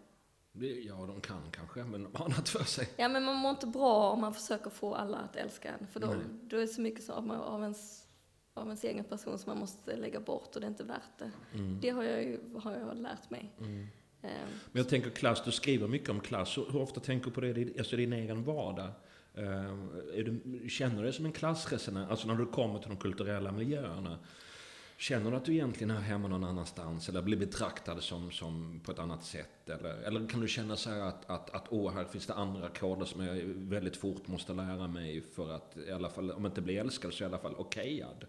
Ja, de kan kanske, men de har annat för sig. Ja, men man mår inte bra om man försöker få alla att älska en. För då, Nej. då är det så mycket så av, ens, av ens egen person som man måste lägga bort och det är inte värt det. Mm. Det har jag ju har jag lärt mig. Eh, Men jag tänker klass, du skriver mycket om klass. Hur ofta tänker du på det i alltså din egen vardag? Eh, är du, känner du dig som en klassresenär? Alltså när du kommer till de kulturella miljöerna. Känner du att du egentligen är hemma någon annanstans? Eller blir betraktad som, som på ett annat sätt? Eller, eller kan du känna så här att, att, att åh, här finns det andra koder som jag väldigt fort måste lära mig för att i alla fall, om inte bli älskad så i alla fall okejad?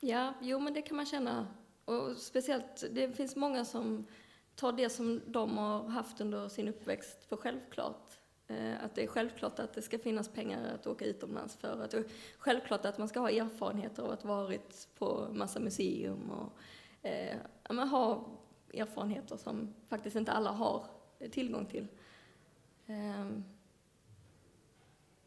Ja, jo men det kan man känna. Och speciellt, det finns många som tar det som de har haft under sin uppväxt för självklart. Eh, att det är självklart att det ska finnas pengar att åka utomlands för. Att det är självklart att man ska ha erfarenheter av att varit på massa museum och eh, man har erfarenheter som faktiskt inte alla har tillgång till. Ehm,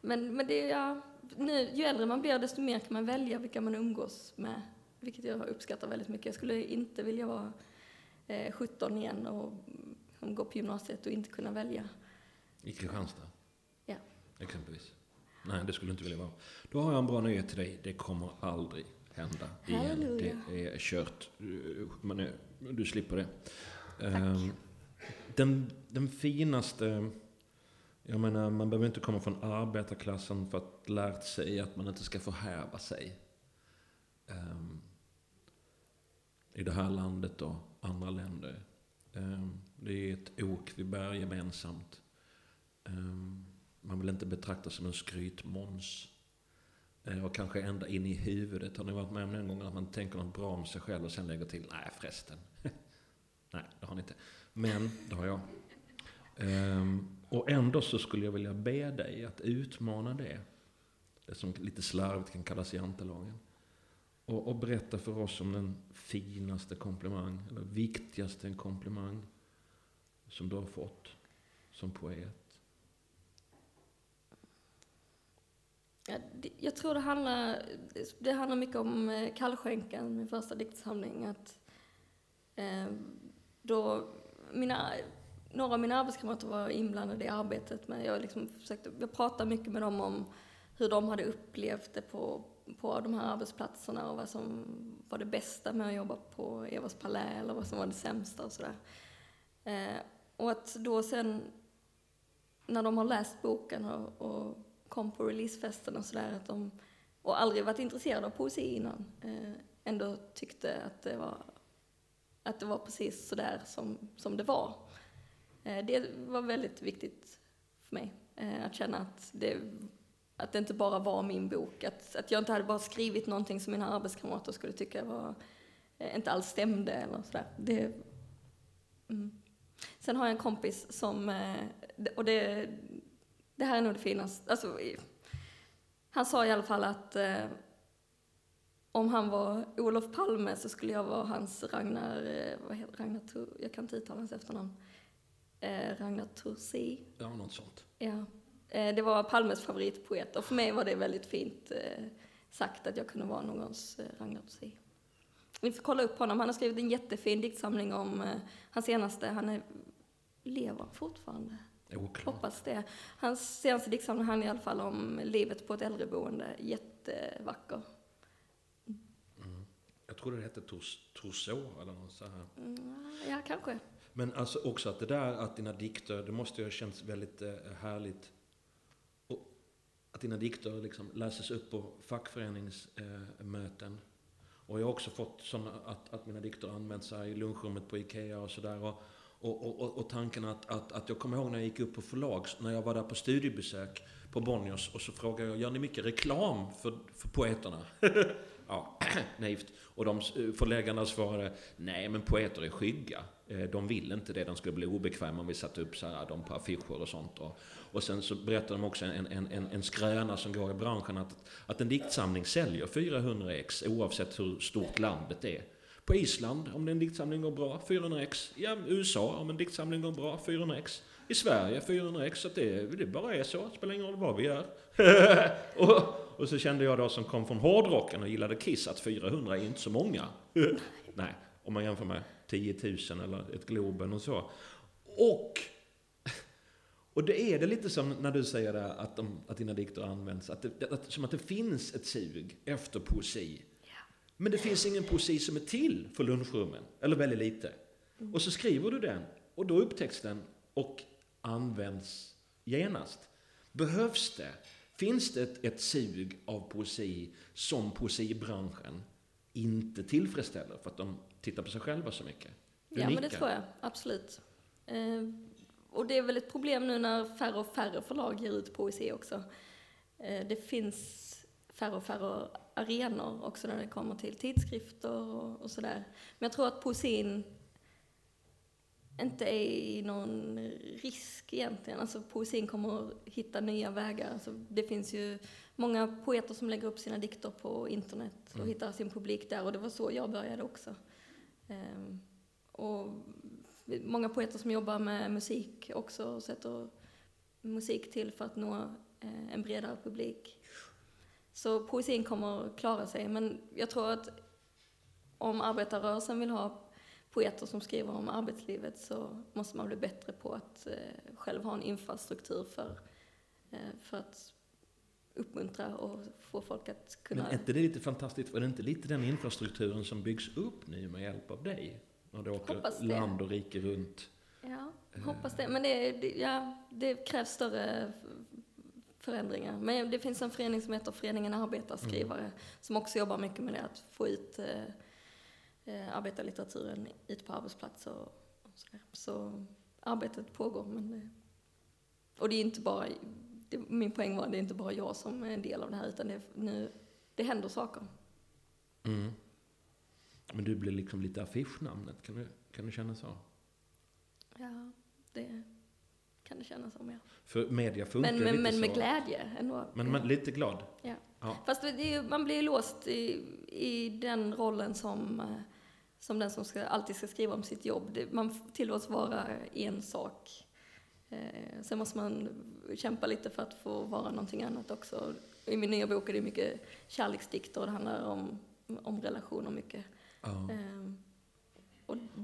men, men det är, ja, nu, ju äldre man blir desto mer kan man välja vilka man umgås med. Vilket jag uppskattar väldigt mycket. Jag skulle inte vilja vara eh, 17 igen och mm, gå på gymnasiet och inte kunna välja. I Kristianstad? Ja. Exempelvis. Nej, det skulle du inte vilja vara. Då har jag en bra nyhet till dig. Det kommer aldrig hända igen. Halleluja. Det är kört. Men eh, du slipper det. Ehm, Den, den finaste... Jag menar, man behöver inte komma från arbetarklassen för att lärt sig att man inte ska förhäva sig. um, i det här landet och andra länder. Um, det är ett ok vi bär gemensamt. Ehm, man vill inte betraktas som en skrytmåns. Eh, och kanske ända in i huvudet. Har ni varit med om någon gång att man tänker något bra om sig själv och sen lägger till, nej förresten. (laughs) nej, det har ni inte. Men, det har jag. Um, och ändå så skulle jag vilja be dig att utmana det. Det som lite slarvigt kan kallas jantelagen. Och, och berätta för oss om den finaste komplimang, eller viktigaste komplimang som du har fått som poet. Jag tror det handlar, det handlar mycket om eh, Kallskänkan, min första diktsamling. Att, eh, då mina några av mina arbetskamrater var inblandade i arbetet, men jag, liksom försökte, jag pratade mycket med dem om hur de hade upplevt det på, på de här arbetsplatserna och vad som var det bästa med att jobba på Evas Palä eller vad som var det sämsta och sådär. Eh, och att då sen, när de har läst boken och, och kom på releasefesten och sådär, att de, och aldrig varit intresserade av poesi innan, eh, ändå tyckte att det var, att det var precis sådär som, som det var. Eh, det var väldigt viktigt för mig, eh, att känna att det, att det inte bara var min bok. Att, att jag inte hade bara skrivit någonting som mina arbetskamrater skulle tycka var, eh, inte alls stämde eller sådär. Det, mm. Sen har jag en kompis som, eh, och det, det här är nog det finaste, alltså, han sa i alla fall att eh, om han var Olof Palme så skulle jag vara hans Ragnar, vad heter Ragnar, jag kan inte uttala hans efternamn eh, Ragnar Tursi. Ja, något sånt. Ja. Eh, det var Palmes favoritpoet och för mig var det väldigt fint eh, sagt att jag kunde vara någons eh, Ragnar Tursi. Ni får kolla upp honom. Han har skrivit en jättefin diktsamling om eh, hans senaste. Han är, lever fortfarande. Oklart. Hoppas det. Hans senaste diktsamling handlar i alla fall om livet på ett äldreboende. Jättevacker. Mm. Jag tror det hette Trousseau eller något så här. Mm, ja, kanske. Men alltså också att det där att dina dikter, det måste ju ha känts väldigt eh, härligt. Och att dina dikter liksom läses upp på fackföreningsmöten. Och jag har också fått sådana, att, att mina dikter används här i lunchrummet på IKEA och sådär. Och, och, och, tanken att, att, att jag kommer ihåg när jag gick upp på förlag, när jag var där på studiebesök på Bonniers och så frågade jag, gör ni mycket reklam för, för poeterna? (laughs) ja, (clears throat) naivt. Och de eh, förläggarna svarade, nej men poeter är skygga. Eh, de vill inte det, de skulle bli obekväma om vi satte upp så här, dem på affischer och sånt. Och, och sen så berättade de också en, en, en, en skröna som går i branschen att, att en diktsamling säljer 400 ex oavsett hur stort landet är. På Island, om en diktsamling går bra, 400 ex. Ja, USA, om en diktsamling går bra, 400 ex. I Sverige 400 ex, så det, det bara är så, det spelar ingen roll vad vi gör. (laughs) och, och så kände jag då som kom från hårdrocken och gillade Kiss att 400 är inte så många. (laughs) Nej, om man jämför med 10 000 eller ett Globen och så. Och, (laughs) och det är det lite som när du säger det, att, de, att dina dikter används, att det, att, som att det finns ett sug efter poesi. Men det finns ingen poesi som är till för lunchrummen, eller väldigt lite. Och så skriver du den, och då upptäcks den och används genast. Behövs det? Finns det ett, ett sug av poesi som poesibranschen inte tillfredsställer för att de tittar på sig själva så mycket? Du ja, nickar. men det tror jag. Absolut. Eh, och det är väl ett problem nu när färre och färre förlag ger ut poesi också. Eh, det finns färre och färre arenor också när det kommer till tidskrifter och, och sådär. Men jag tror att poesin inte är i någon risk egentligen. Alltså poesin kommer att hitta nya vägar. Alltså, det finns ju många poeter som lägger upp sina dikter på internet och mm. hittar sin publik där och det var så jag började också. Um, och många poeter som jobbar med musik också och sätter musik till för att nå eh, en bredare publik. Så poesin kommer klara sig, men jag tror att om arbetarrörelsen vill ha poeter som skriver om arbetslivet så måste man bli bättre på att eh, själv ha en infrastruktur för, eh, för att uppmuntra och få folk att kunna... Men är inte det lite fantastiskt? Är det inte lite den infrastrukturen som byggs upp nu med hjälp av dig? När du åker land och rike runt. Ja, hoppas det. Men det, det, ja, det krävs större förändringar. Men det finns en förening som heter Föreningen Arbetarskrivare Mm. som också jobbar mycket med det, att få ut eh, eh, arbetarlitteraturen ut på arbetsplatser och, och sådär. Så arbetet pågår, men det, och det är inte bara, det, min poäng var att det är inte bara jag som är en del av det här, utan det, nu, det händer saker. Mm. Men du blir liksom lite affischnamnet, kan du, kan du känna så? Ja, det kan det kännas som, ja. För media funkar Men, lite men, men så. med glädje ändå. Men, men lite glad? Ja. Ja. Fast är, man blir ju låst i, i den rollen som, eh, som den som ska, alltid ska skriva om sitt jobb. Det, man tillåts vara en sak. Eh, sen måste man kämpa lite för att få vara någonting annat också. I min nya bok är det mycket kärleksdikter och det handlar om, om relationer mycket. Ja. Eh,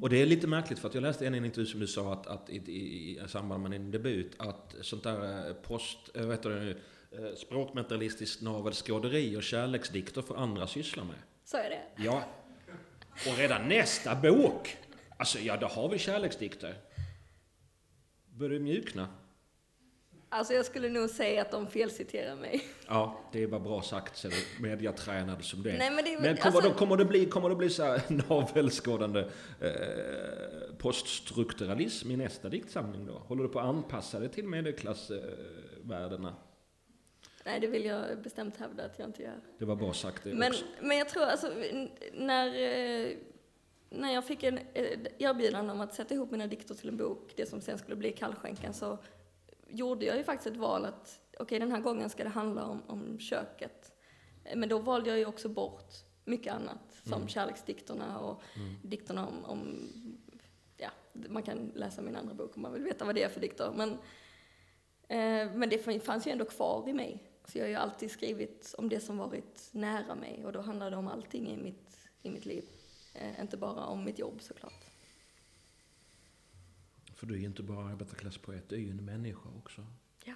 och, det är lite märkligt för att jag läste en intervju som du sa att, att i, i, i samband med din debut att sånt där eh, post, eh, vad heter det nu, eh, språkmentalistiskt navelskåderi och kärleksdikter för andra syssla med. så är det. Ja. Och redan nästa bok, alltså ja, då har vi kärleksdikter. Börjar mjukna? Alltså jag skulle nog säga att de felciterar mig. Ja, det var bra sagt, så mediatränad som det är. Nej, men det Men kommer, alltså- då, kommer det bli, kommer det bli så här (laughs) navelskådande eh, poststrukturalism i nästa diktsamling då? Håller du på att anpassa dig till medelklassvärdena? Nej, det vill jag bestämt hävda att jag inte gör. Det var bra sagt det Men, också. men jag tror alltså, när, eh, när jag fick en eh, erbjudande om att sätta ihop mina dikter till en bok, det som sen skulle bli Kallskänken, så gjorde jag ju faktiskt ett val att okej, den här gången ska det handla om, om köket. Men då valde jag ju också bort mycket annat, som Mm. kärleksdikterna och dikterna om, om, ja, man kan läsa min andra bok om man vill veta vad det är för dikter. Men, eh, men det fanns ju ändå kvar i mig. Så jag har ju alltid skrivit om det som varit nära mig och då handlar det om allting i mitt, i mitt liv. Eh, inte bara om mitt jobb såklart. För du är ju inte bara arbetarklasspoet, du är ju en människa också. Ja.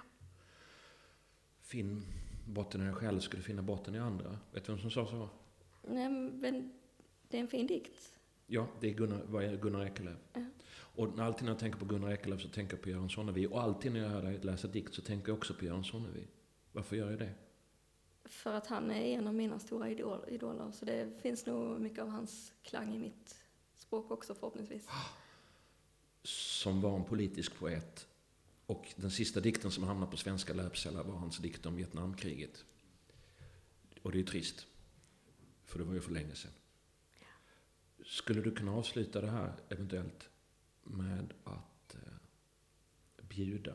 Finn botten i dig själv du finna botten i andra. Vet du vem som sa så? Nej, men det är en fin dikt. Ja, det är Gunnar, Gunnar Ekelöf. Ja. Och när- alltid när jag tänker på Gunnar Ekelöf så tänker jag på Göran Sonnevi. Och alltid när jag hör dig läsa dikt så tänker jag också på Göran Sonnevi. Varför gör jag det? För att han är en av mina stora idol, idoler. Så det finns nog mycket av hans klang i mitt språk också förhoppningsvis. Som var en politisk poet. Och den sista dikten som hamnade på svenska löpsedlar var hans dikt om Vietnamkriget. Och det är trist. För det var ju för länge sedan. Skulle du kunna avsluta det här eventuellt med att eh, bjuda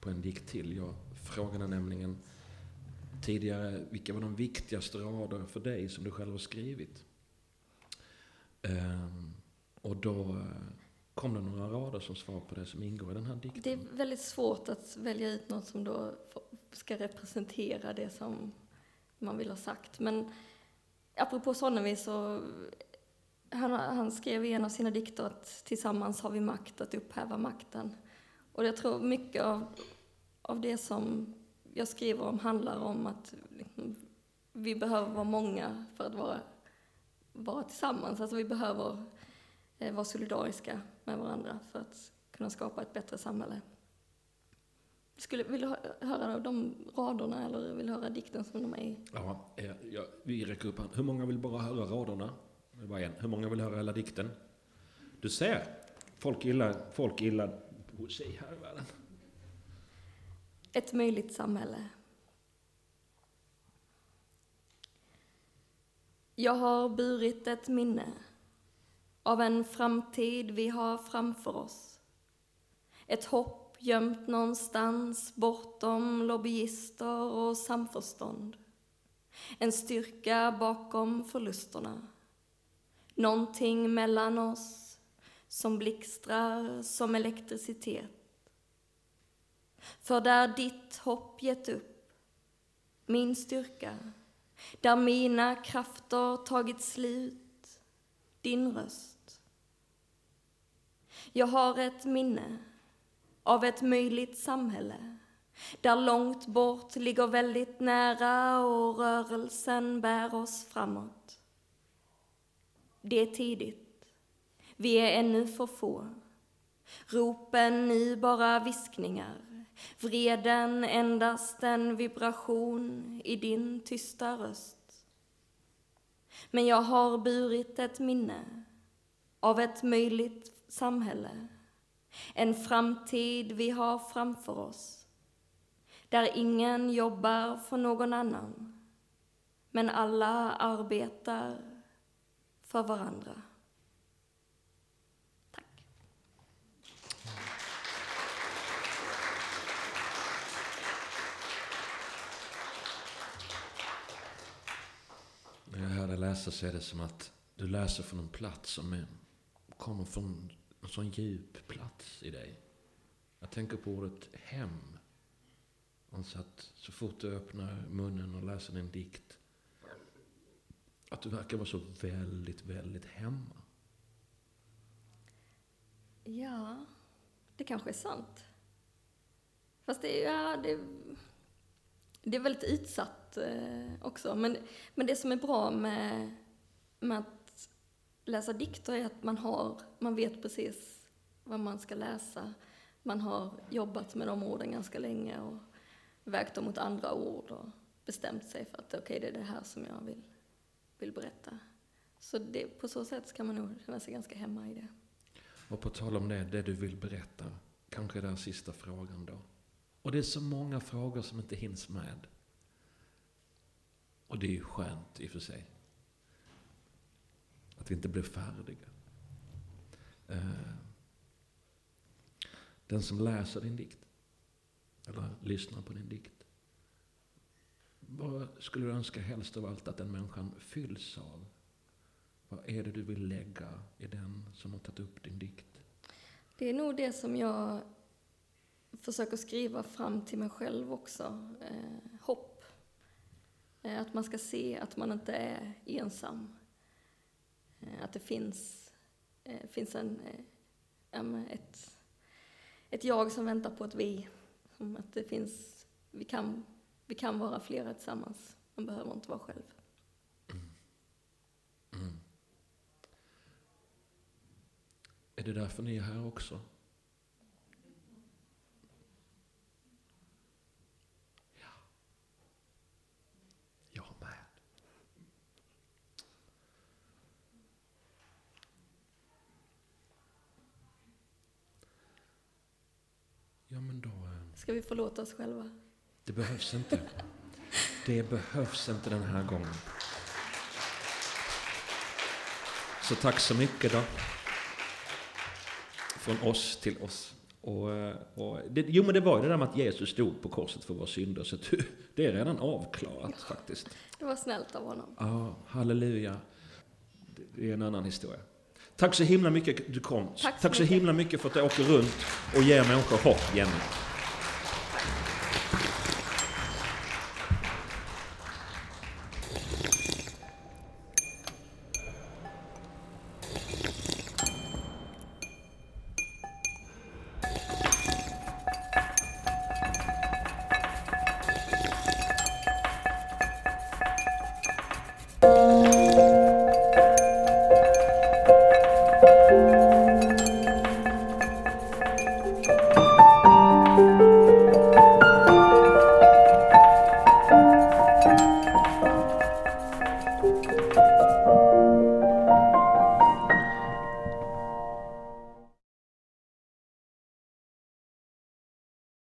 på en dikt till? Jag frågade nämligen tidigare vilka var de viktigaste rader för dig som du själv har skrivit? Eh, och då eh, kom det några rader som svar på det som ingår i den här dikten. Det är väldigt svårt att välja ut något som då ska representera det som man vill ha sagt. Men apropå Sonnevi så han, han skrev i en av sina dikter att tillsammans har vi makt att upphäva makten. Och jag tror mycket av, av det som jag skriver om handlar om att liksom, vi behöver vara många för att vara, vara tillsammans. Alltså vi behöver eh, vara solidariska med varandra för att kunna skapa ett bättre samhälle. Skulle, vill du hö- höra de raderna eller vill du höra dikten som de är i? Ja, eh, ja, vi räcker upp hand. Hur många vill bara höra raderna? Var en. Hur många vill höra hela dikten? Du ser, folk gillar, folk gillar poesi här i världen. Ett möjligt samhälle. Jag har burit ett minne av en framtid vi har framför oss. Ett hopp gömt någonstans bortom lobbyister och samförstånd. En styrka bakom förlusterna. Någonting mellan oss som blixtrar som elektricitet. För där ditt hopp gett upp, min styrka, där mina krafter tagit slut, din röst. Jag har ett minne av ett möjligt samhälle där långt bort ligger väldigt nära och rörelsen bär oss framåt. Det är tidigt. Vi är ännu för få. Ropen nu bara viskningar. Vreden endast en vibration i din tysta röst. Men jag har burit ett minne av ett möjligt samhälle. En framtid vi har framför oss. Där ingen jobbar för någon annan. Men alla arbetar för varandra. Jag hör dig läsa så är det som att du läser från en plats som är, kommer från en sån djup plats i dig. Jag tänker på ordet hem. Alltså att så fort du öppnar munnen och läser din dikt, att du verkar vara så väldigt, väldigt hemma. Ja, det kanske är sant. Fast det är, ja, det, det är väldigt utsatt eh, också. Men, men det som är bra med, med att läsa dikter är att man, har, man vet precis vad man ska läsa. Man har jobbat med de orden ganska länge och vägt dem mot andra ord och bestämt sig för att okej, okay, det är det här som jag vill, vill berätta. Så det, på så sätt kan man nog känna sig ganska hemma i det. Och på tal om det, det du vill berätta, kanske den sista frågan då. Och det är så många frågor som inte hinns med. Och det är ju skönt i och för sig. Att vi inte blev färdiga. Eh, den som läser din dikt, eller lyssnar på din dikt. Vad skulle du önska helst av allt att den människan fylls av? Vad är det du vill lägga i den som har tagit upp din dikt? Det är nog det som jag försöker skriva fram till mig själv också. Eh, hopp. Eh, att man ska se att man inte är ensam. Eh, att det finns, eh, finns en, ett, ett jag som väntar på ett vi. Mm, att det finns, vi kan, vi kan vara flera tillsammans. Man behöver inte vara själv. Mm. Mm. Är det därför ni är här också? Ja. Jag med. Ja, men då... Eh, Ska vi förlåta oss själva? Det behövs inte. Det behövs inte den här gången. Så tack så mycket då från oss till oss. Och, och det, jo men det var ju det där med att Jesus stod på korset för våra synder, så det är redan avklarat ja, faktiskt. Det var snällt av honom. Ja, halleluja. Det är en annan historia. Tack så himla mycket du kom. Tack så, Tack så himla mycket för att du åker runt och ger människor hopp, Jenny.